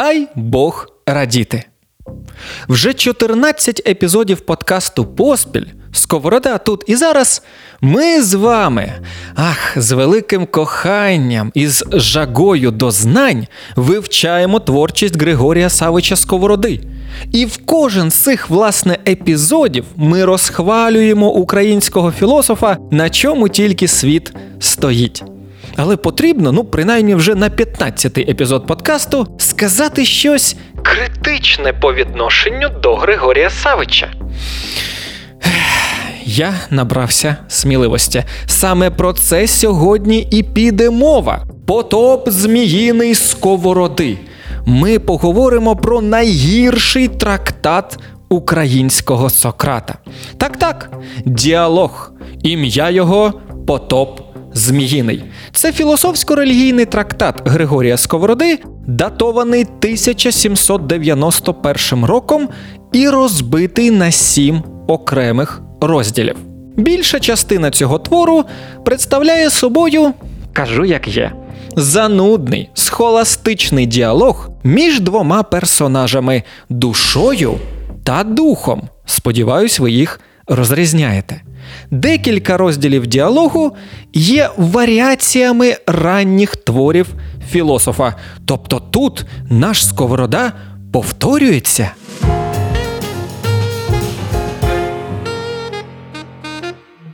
Дай Бог радіти. Вже 14 епізодів подкасту Поспіль. Сковорода тут і зараз. Ми з вами, ах, з великим коханням і з жагою до знань вивчаємо творчість Григорія Савича Сковороди. І в кожен з цих власне епізодів ми розхвалюємо українського філософа, на чому тільки світ стоїть. Але потрібно, ну принаймні вже на 15-й епізод подкасту, сказати щось критичне по відношенню до Григорія Савича. Я набрався сміливості. Саме про це сьогодні і піде мова. Потоп зміїний сковороди. Ми поговоримо про найгірший трактат українського Сократа. Так, так, діалог. Ім'я його Потоп Зміїний. Це філософсько-релігійний трактат Григорія Сковороди, датований 1791 роком і розбитий на сім окремих розділів. Більша частина цього твору представляє собою, кажу як є, занудний схоластичний діалог між двома персонажами душою та духом. Сподіваюсь, ви їх розрізняєте. Декілька розділів діалогу є варіаціями ранніх творів філософа. Тобто тут наш сковорода повторюється.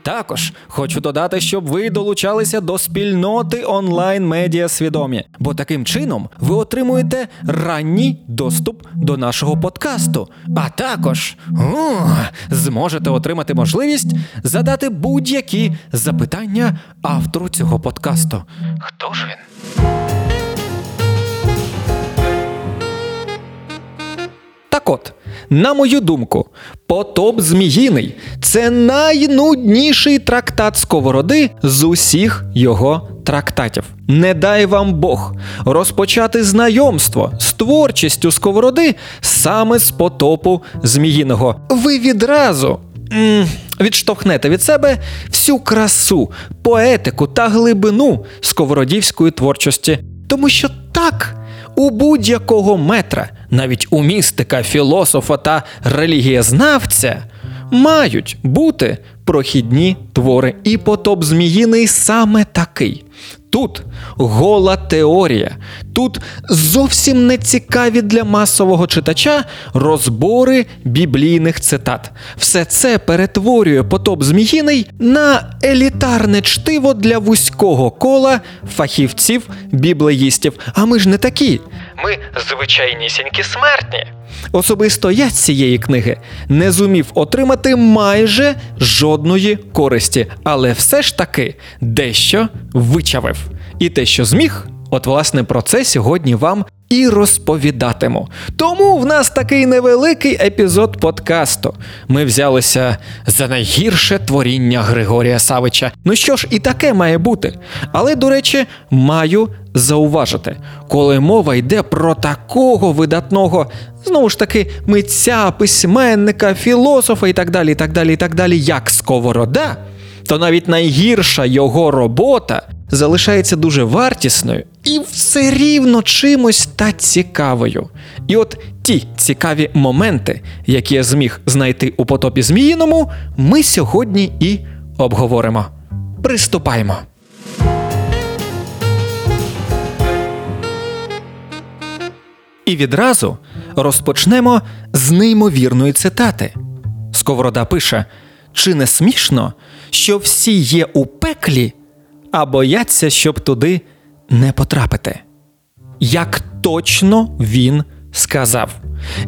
Також хочу додати, щоб ви долучалися до спільноти онлайн медіа свідомі, бо таким чином ви отримуєте ранній доступ до нашого подкасту. А також о, зможете отримати можливість задати будь-які запитання автору цього подкасту. Хто ж він? Так от, на мою думку, потоп Зміїний це найнудніший трактат Сковороди з усіх його трактатів. Не дай вам Бог розпочати знайомство з творчістю Сковороди саме з потопу Зміїного. Ви відразу. м Відштовхнете від себе всю красу, поетику та глибину сковородівської творчості, тому що так у будь-якого метра, навіть у містика, філософа та релігієзнавця, мають бути прохідні твори, і потоп Зміїний саме такий. Тут гола теорія, тут зовсім не цікаві для масового читача розбори біблійних цитат. Все це перетворює потоп Зміїний на елітарне чтиво для вузького кола фахівців біблеїстів. А ми ж не такі. Ми звичайнісінькі смертні. Особисто я з цієї книги не зумів отримати майже жодної користі, але все ж таки дещо вичавив. І те, що зміг, от власне про це сьогодні вам і розповідатиму. Тому в нас такий невеликий епізод подкасту. Ми взялися за найгірше творіння Григорія Савича. Ну що ж, і таке має бути. Але, до речі, маю зауважити, коли мова йде про такого видатного, знову ж таки, митця, письменника, філософа і так далі, і так далі, і так далі, як Сковорода, то навіть найгірша його робота залишається дуже вартісною і все рівно чимось та цікавою. І от ті цікаві моменти, які я зміг знайти у потопі Зміїному, ми сьогодні і обговоримо. Приступаємо! І відразу розпочнемо з неймовірної цитати. Сковорода пише: Чи не смішно, що всі є у пеклі, а бояться, щоб туди не потрапити? Як точно він сказав.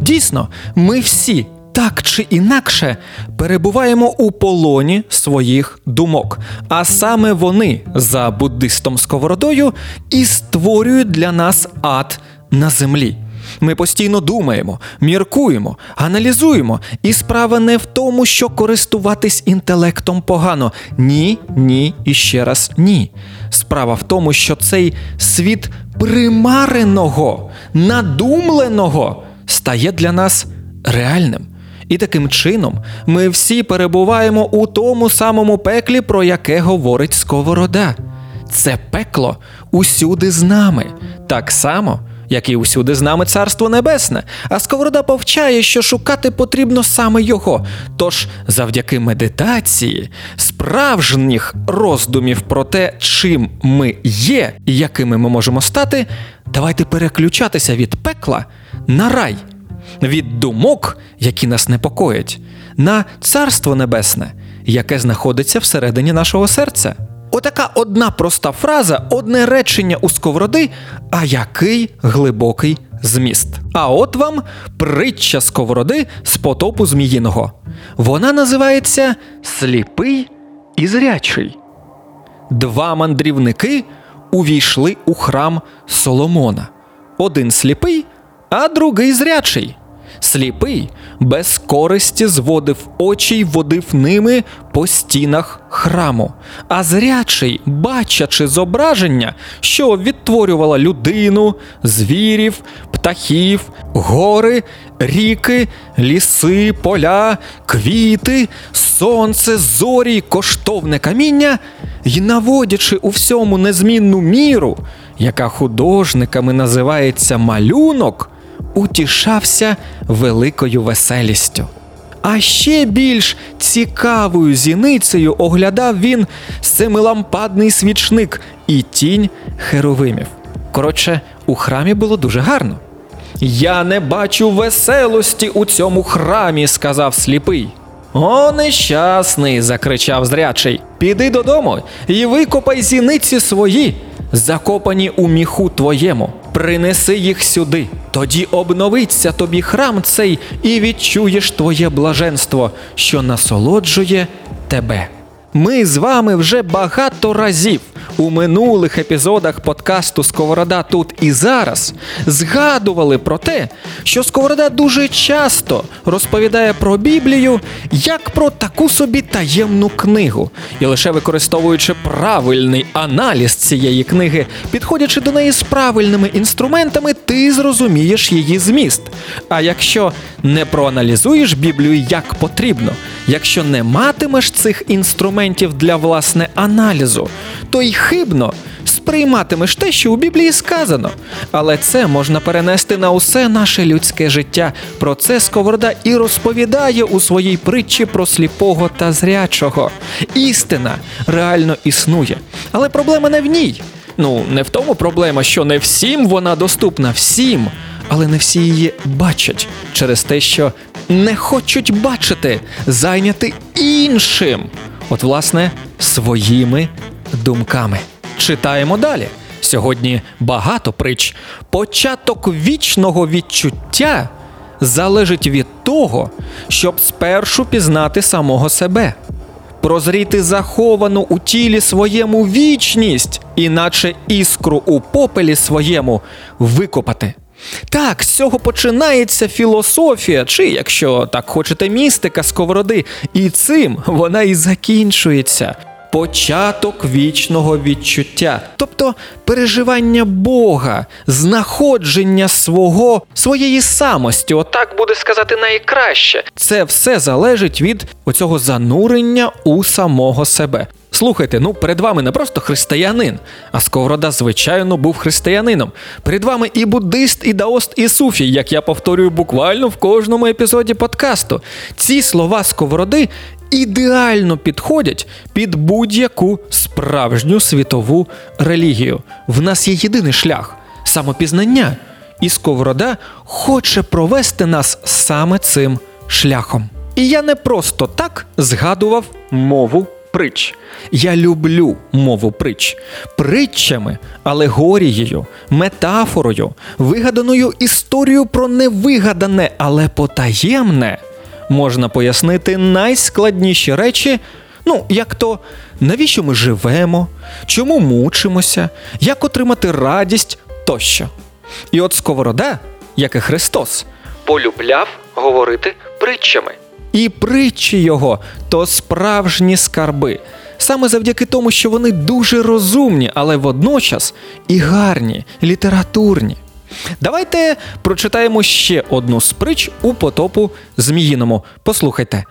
Дійсно, ми всі так чи інакше перебуваємо у полоні своїх думок, а саме вони за буддистом сковородою і створюють для нас ад на землі. Ми постійно думаємо, міркуємо, аналізуємо, і справа не в тому, що користуватись інтелектом погано. Ні, ні і ще раз ні. Справа в тому, що цей світ примареного, надумленого стає для нас реальним. І таким чином ми всі перебуваємо у тому самому пеклі, про яке говорить Сковорода. Це пекло усюди з нами, так само як і усюди з нами царство небесне, а сковорода повчає, що шукати потрібно саме його. Тож, завдяки медитації, справжніх роздумів про те, чим ми є і якими ми можемо стати, давайте переключатися від пекла на рай, від думок, які нас непокоять, на царство небесне, яке знаходиться всередині нашого серця. Отака одна проста фраза, одне речення у сковороди, а який глибокий зміст. А от вам притча сковороди з потопу Зміїного. Вона називається Сліпий і зрячий. Два мандрівники увійшли у храм Соломона. Один сліпий, а другий зрячий. Сліпий без користі зводив очі й водив ними по стінах храму, а зрячий, бачачи зображення, що відтворювала людину, звірів, птахів, гори, ріки, ліси, поля, квіти, сонце, зорі, й коштовне каміння, й наводячи у всьому незмінну міру, яка художниками називається малюнок утішався великою веселістю. А ще більш цікавою зіницею оглядав він семилампадний свічник і тінь херовимів. Коротше, у храмі було дуже гарно. Я не бачу веселості у цьому храмі, сказав сліпий. О, нещасний, закричав зрячий. Піди додому і викопай зіниці свої, закопані у міху твоєму. Принеси їх сюди. Тоді обновиться тобі храм цей і відчуєш твоє блаженство, що насолоджує тебе. Ми з вами вже багато разів у минулих епізодах подкасту Сковорода тут і зараз згадували про те, що Сковорода дуже часто розповідає про Біблію як про таку собі таємну книгу, і лише використовуючи правильний аналіз цієї книги, підходячи до неї з правильними інструментами, ти зрозумієш її зміст. А якщо не проаналізуєш Біблію як потрібно, якщо не матимеш цих інструментів для власне аналізу, то й хибно сприйматимеш те, що у Біблії сказано. Але це можна перенести на усе наше людське життя. Про це Сковорода і розповідає у своїй притчі про сліпого та зрячого. Істина реально існує. Але проблема не в ній. Ну, не в тому проблема, що не всім вона доступна, всім, але не всі її бачать через те, що не хочуть бачити, зайняти іншим. От, власне, своїми думками. Читаємо далі. Сьогодні багато притч. Початок вічного відчуття залежить від того, щоб спершу пізнати самого себе, прозріти заховану у тілі своєму вічність, іначе іскру у попелі своєму викопати. Так, з цього починається філософія, чи, якщо так хочете, містика сковороди, і цим вона і закінчується. Початок вічного відчуття, тобто переживання Бога, знаходження свого, своєї самості, отак буде сказати найкраще. Це все залежить від оцього занурення у самого себе. Слухайте, ну перед вами не просто християнин, а Сковорода, звичайно, був християнином. Перед вами і буддист, і даост, і суфій, як я повторюю буквально в кожному епізоді подкасту. Ці слова Сковороди ідеально підходять під будь-яку справжню світову релігію. В нас є єдиний шлях самопізнання, і Сковорода хоче провести нас саме цим шляхом. І я не просто так згадував мову притч. Я люблю мову притч. Притчами, алегорією, метафорою, вигаданою історією про невигадане, але потаємне можна пояснити найскладніші речі. Ну, як то навіщо ми живемо, чому мучимося, як отримати радість тощо. І от Сковорода, як і Христос, полюбляв говорити притчами. І притчі його то справжні скарби, саме завдяки тому, що вони дуже розумні, але водночас і гарні, літературні. Давайте прочитаємо ще одну з притч у потопу Зміїному. Послухайте.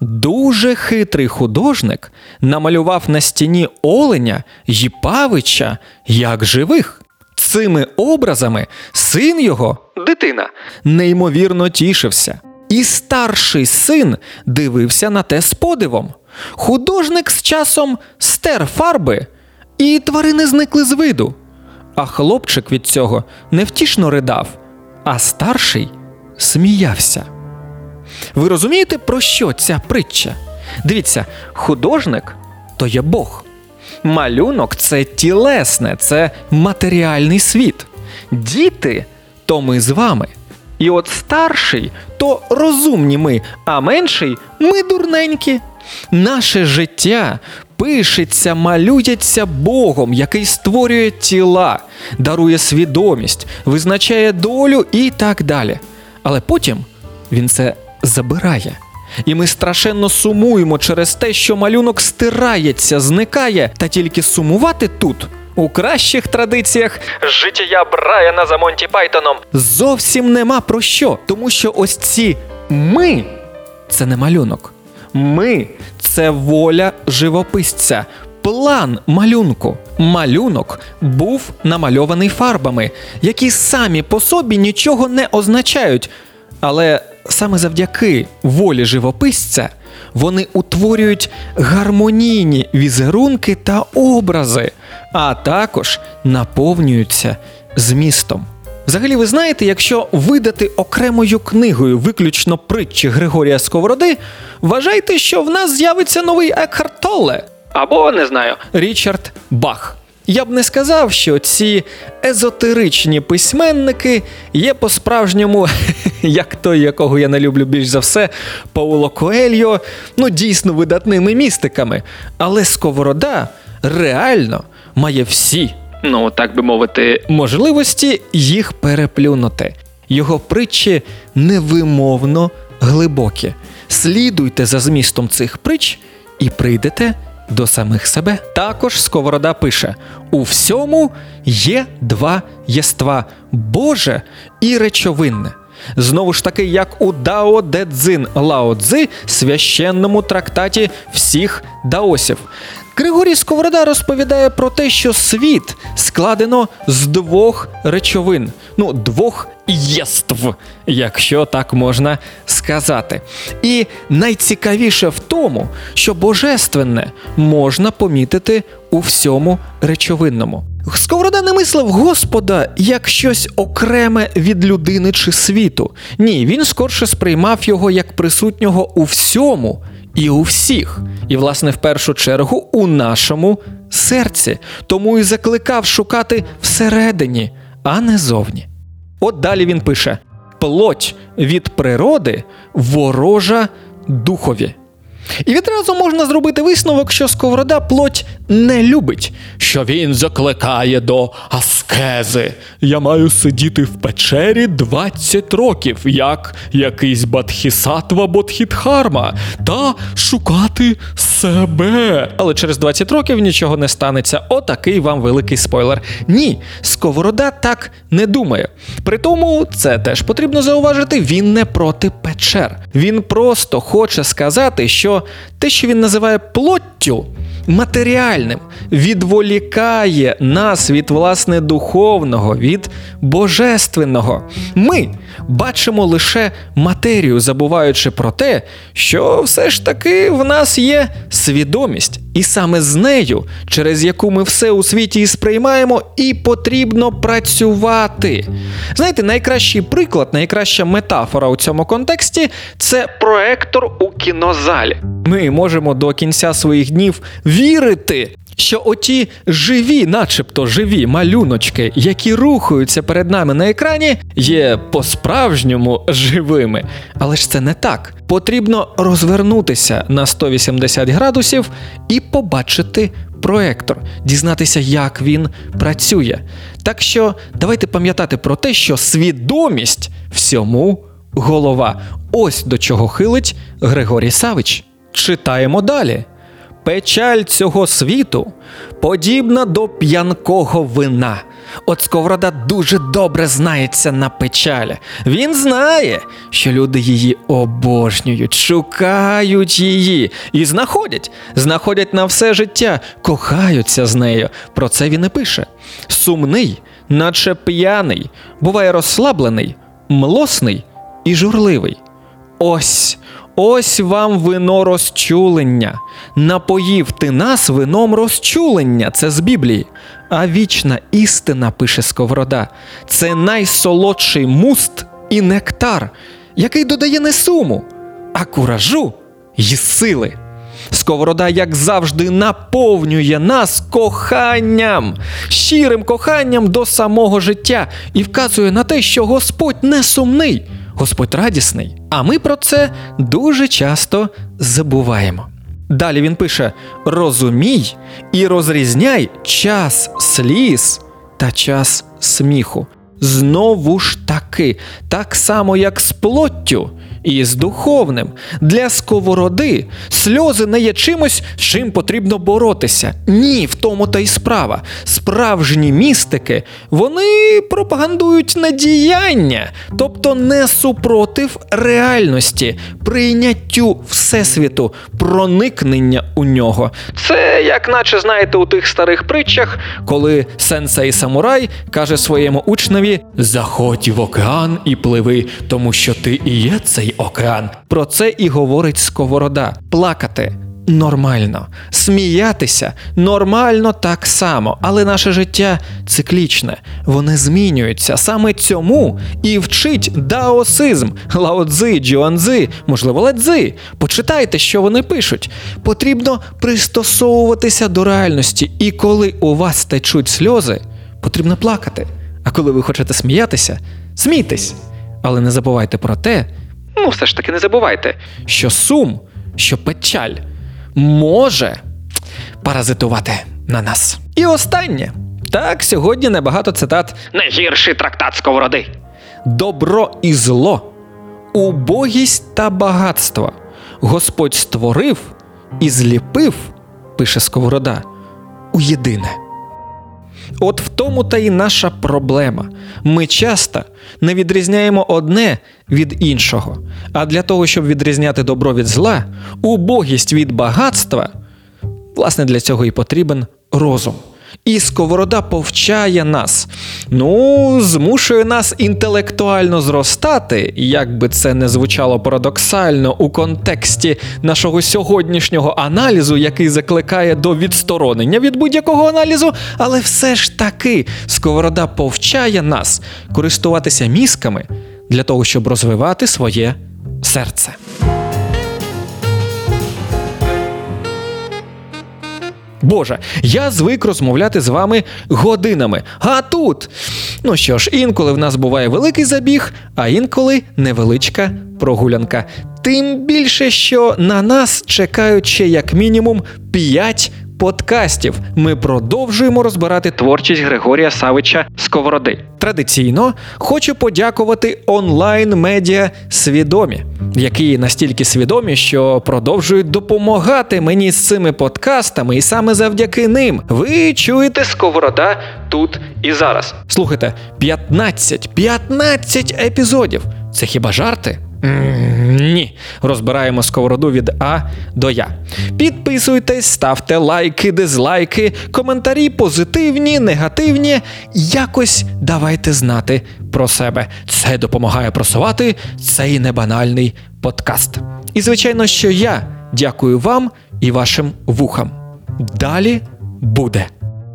Дуже хитрий художник намалював на стіні оленя й павича як живих. цими образами син його, дитина, неймовірно тішився. І старший син дивився на те з подивом. Художник з часом стер фарби, і тварини зникли з виду. А хлопчик від цього невтішно ридав, а старший сміявся. Ви розумієте, про що ця притча? Дивіться, художник то є Бог. Малюнок це тілесне, це матеріальний світ. Діти то ми з вами. І от старший то розумні ми, а менший ми дурненькі. Наше життя пишеться, малюється Богом, який створює тіла, дарує свідомість, визначає долю і так далі. Але потім він це забирає. І ми страшенно сумуємо через те, що малюнок стирається, зникає, та тільки сумувати тут. У кращих традиціях життя Брайана за Монті Пайтоном зовсім нема про що, тому що ось ці ми це не малюнок. Ми це воля живописця, план малюнку. Малюнок був намальований фарбами, які самі по собі нічого не означають. Але саме завдяки волі живописця вони утворюють гармонійні візерунки та образи, а також наповнюються змістом. Взагалі, ви знаєте, якщо видати окремою книгою виключно притчі Григорія Сковороди, вважайте, що в нас з'явиться новий Екхарт Толле або не знаю Річард Бах. Я б не сказав, що ці езотеричні письменники є по-справжньому, як той, якого я не люблю більш за все, Пауло Коельо, ну дійсно видатними містиками. Але Сковорода реально має всі, ну так би мовити, можливості їх переплюнути. Його притчі невимовно глибокі. Слідуйте за змістом цих притч і прийдете до самих себе. Також Сковорода пише: у всьому є два єства Боже і речовинне. Знову ж таки, як у Дао Дедзин Лао Цзи, священному трактаті всіх даосів. Григорій Сковорода розповідає про те, що світ складено з двох речовин, ну, двох єств, якщо так можна сказати. І найцікавіше в тому, що божественне можна помітити у всьому речовинному. Сковорода не мислив Господа як щось окреме від людини чи світу. Ні, він скорше сприймав його як присутнього у всьому і у всіх, і, власне, в першу чергу у нашому серці, тому і закликав шукати всередині, а не зовні. От далі він пише: плоть від природи ворожа духові. І відразу можна зробити висновок, що Сковорода плоть не любить, що він закликає до аскези. Я маю сидіти в печері 20 років, як якийсь Бадхісатва Бодхітхарма, та шукати себе. Але через 20 років нічого не станеться. Отакий вам великий спойлер. Ні, Сковорода так не думає. При тому, це теж потрібно зауважити, він не проти печер. Він просто хоче сказати, що те, що він називає плоттю, матеріальним, відволікає нас від власне духовного, від божественного. Ми бачимо лише матерію, забуваючи про те, що все ж таки в нас є свідомість, і саме з нею, через яку ми все у світі і сприймаємо, і потрібно працювати. Знаєте, найкращий приклад, найкраща метафора у цьому контексті це проектор у кінозалі. Ми можемо до кінця своїх днів вірити. Що оті живі, начебто живі малюночки, які рухаються перед нами на екрані, є по-справжньому живими. Але ж це не так. Потрібно розвернутися на 180 градусів і побачити проектор, дізнатися, як він працює. Так що давайте пам'ятати про те, що свідомість всьому голова. Ось до чого хилить Григорій Савич. Читаємо далі. Печаль цього світу подібна до п'янкого вина. От Сковорода дуже добре знається на печалі. Він знає, що люди її обожнюють, шукають її і знаходять, знаходять на все життя, кохаються з нею. Про це він і пише. Сумний наче п'яний, буває розслаблений, млосний і журливий. Ось, ось вам вино розчулення. Напоїв ти нас вином розчулення, це з Біблії. А вічна істина, пише Сковорода, це найсолодший муст і нектар, який додає не суму, а куражу й сили. Сковорода, як завжди, наповнює нас коханням, щирим коханням до самого життя і вказує на те, що Господь не сумний, Господь радісний. А ми про це дуже часто забуваємо. Далі він пише: розумій і розрізняй час сліз та час сміху. Знову ж таки, так само, як з плоттю і з духовним. Для сковороди сльози не є чимось, з чим потрібно боротися. Ні, в тому та й справа. Справжні містики вони пропагандують надіяння, тобто не супротив реальності, прийняттю всесвіту, проникнення у нього. Це як наче знаєте у тих старих притчах, коли сенсей самурай каже своєму учневі: Заходь в океан і пливи, тому що ти і є цей океан. Про це і говорить Сковорода. Плакати. Нормально, сміятися нормально так само, але наше життя циклічне, вони змінюються. Саме цьому і вчить даосизм, лаодзи, джуанзи, можливо, ледзи. Почитайте, що вони пишуть. Потрібно пристосовуватися до реальності, і коли у вас течуть сльози, потрібно плакати. А коли ви хочете сміятися, смійтесь. Але не забувайте про те, ну все ж таки не забувайте, що сум, що печаль може паразитувати на нас. І останнє. Так, сьогодні небагато цитат найгірший трактат сковороди. Добро і зло, убогість та багатство. Господь створив і зліпив, пише Сковорода, у єдине. От в тому та й наша проблема. Ми часто не відрізняємо одне від іншого. А для того, щоб відрізняти добро від зла, убогість від багатства, власне, для цього і потрібен розум. І сковорода повчає нас, ну, змушує нас інтелектуально зростати, як би це не звучало парадоксально у контексті нашого сьогоднішнього аналізу, який закликає до відсторонення від будь-якого аналізу, але все ж таки сковорода повчає нас користуватися мізками для того, щоб розвивати своє серце. Боже, я звик розмовляти з вами годинами. А тут. Ну що ж, інколи в нас буває великий забіг, а інколи невеличка прогулянка. Тим більше, що на нас чекають ще як мінімум 5 подкастів. Ми продовжуємо розбирати творчість Григорія Савича Сковороди. Традиційно хочу подякувати онлайн-медіа свідомі, які настільки свідомі, що продовжують допомагати мені з цими подкастами, і саме завдяки ним ви чуєте Сковорода тут і зараз. Слухайте, 15, 15 епізодів. Це хіба жарти? Ні, розбираємо сковороду від А до Я. Підписуйтесь, ставте лайки, дизлайки, коментарі позитивні, негативні. Якось давайте знати про себе. Це допомагає просувати цей небанальний подкаст. І, звичайно, що я дякую вам і вашим вухам. Далі буде.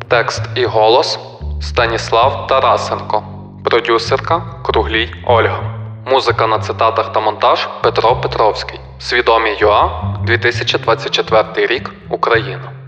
Текст і голос Станіслав Тарасенко, продюсерка Круглій Ольга. Музика на цитатах та монтаж Петро Петровський. Свідомі ЮА 2024 рік Україна.